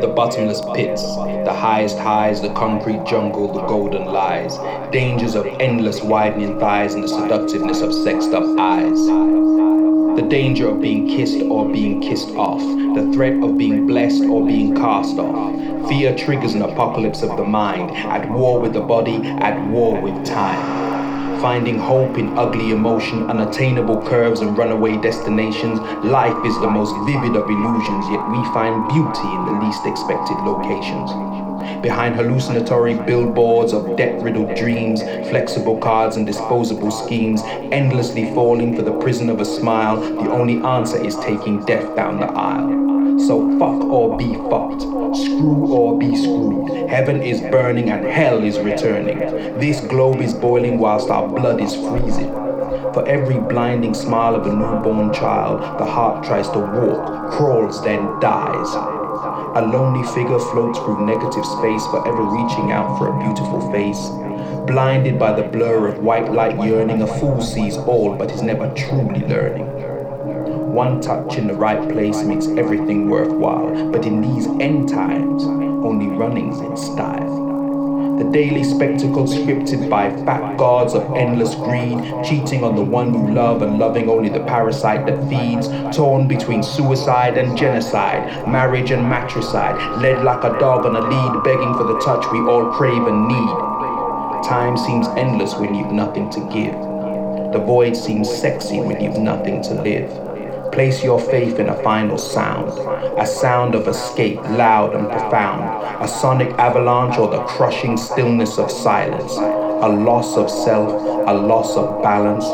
The bottomless pits, the highest highs, the concrete jungle, the golden lies, dangers of endless widening thighs and the seductiveness of sexed up eyes. The danger of being kissed or being kissed off, the threat of being blessed or being cast off. Fear triggers an apocalypse of the mind, at war with the body, at war with time finding hope in ugly emotion, unattainable curves and runaway destinations. Life is the most vivid of illusions, yet we find beauty in the least expected locations. Behind hallucinatory billboards of debt riddled dreams, flexible cards, and disposable schemes, endlessly falling for the prison of a smile, the only answer is taking death down the aisle. So fuck or be fucked, screw or be screwed. Heaven is burning and hell is returning. This globe is boiling whilst our blood is freezing. For every blinding smile of a newborn child, the heart tries to walk, crawls, then dies. A lonely figure floats through negative space, forever reaching out for a beautiful face. Blinded by the blur of white light yearning, a fool sees all but is never truly learning. One touch in the right place makes everything worthwhile, but in these end times, running's in style. The daily spectacle scripted by fat gods of endless greed, cheating on the one you love and loving only the parasite that feeds, torn between suicide and genocide, marriage and matricide, led like a dog on a lead, begging for the touch we all crave and need. Time seems endless when you've nothing to give. The void seems sexy when you've nothing to live. Place your faith in a final sound, a sound of escape, loud and profound, a sonic avalanche or the crushing stillness of silence, a loss of self, a loss of balance.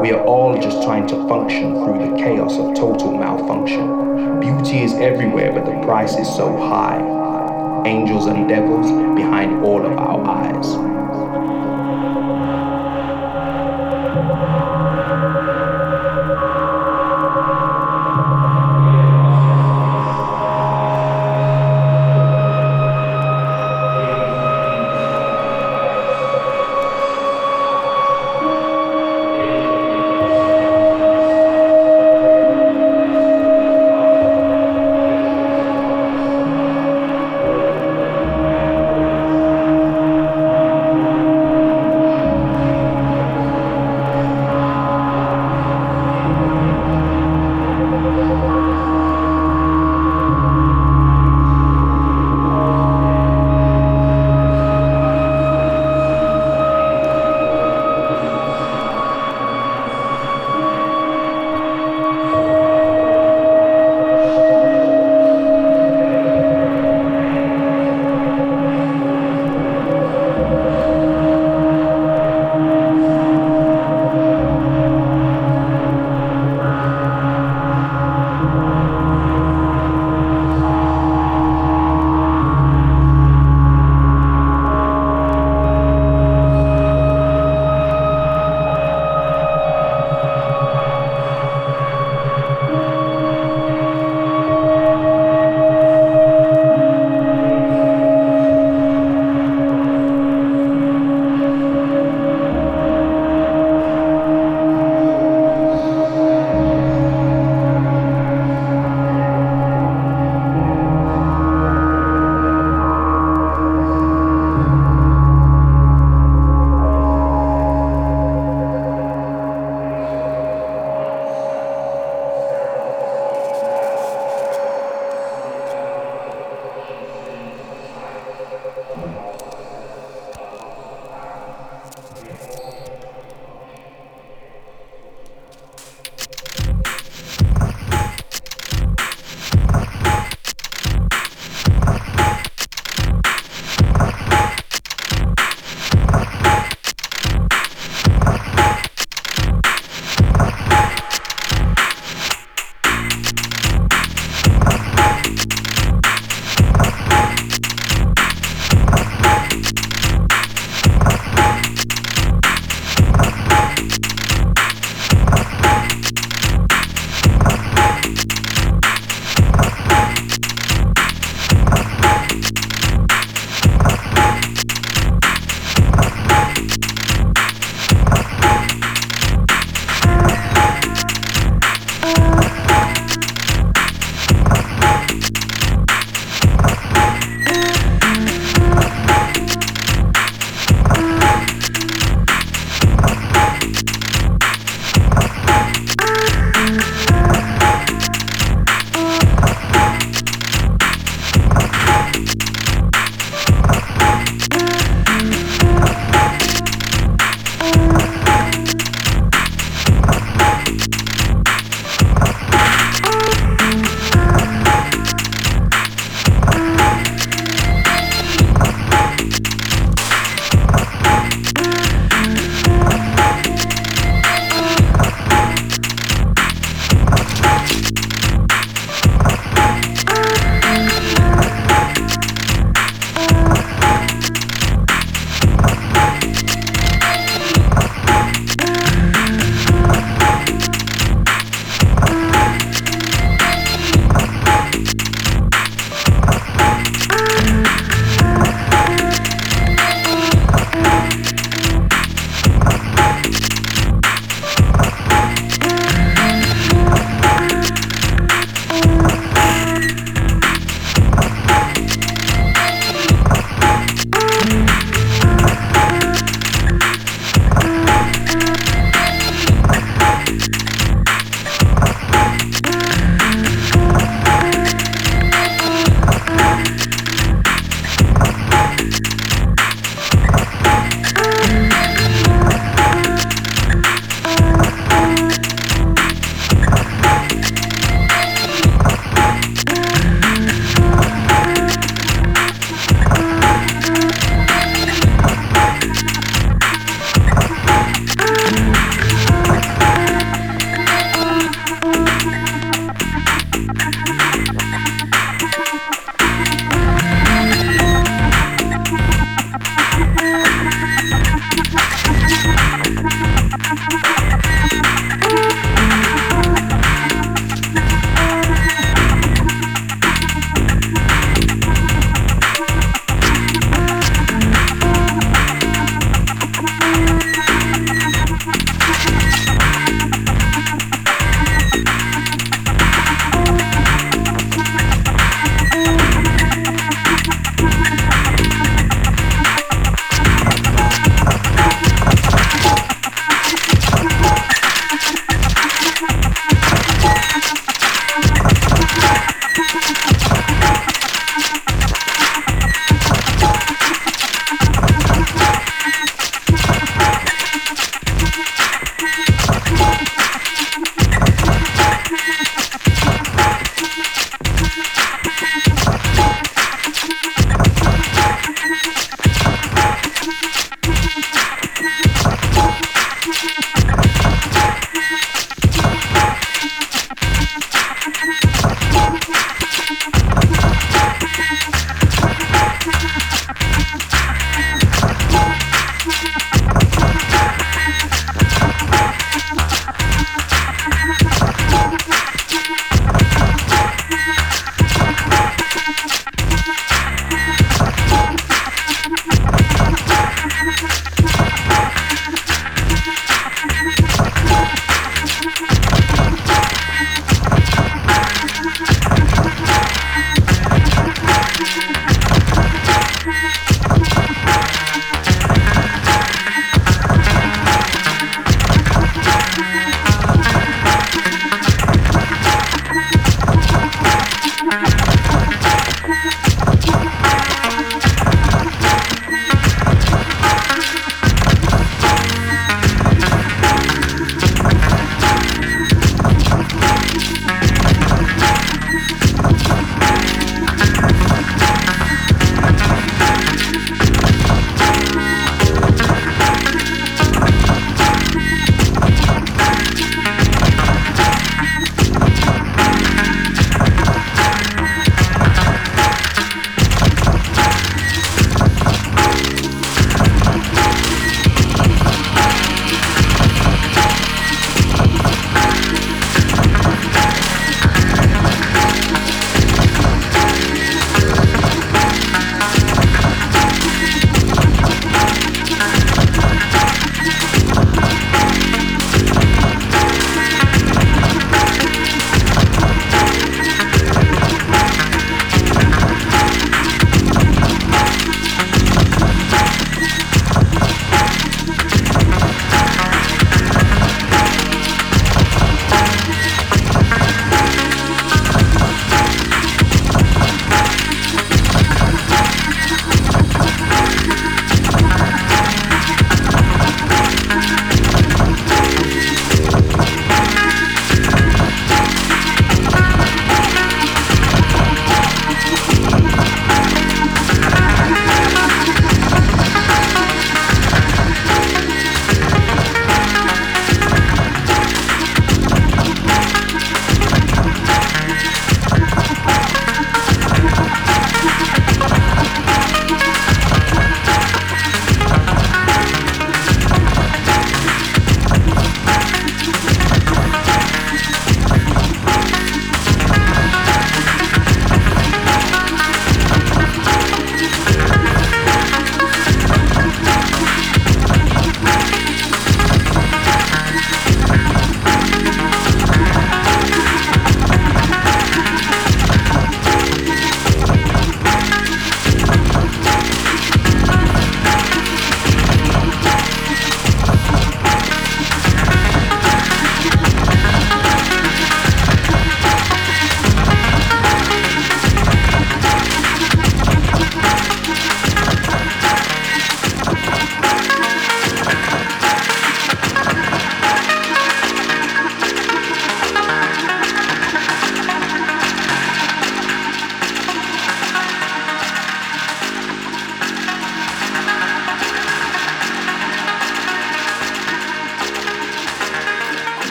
We are all just trying to function through the chaos of total malfunction. Beauty is everywhere, but the price is so high. Angels and devils behind all of our eyes.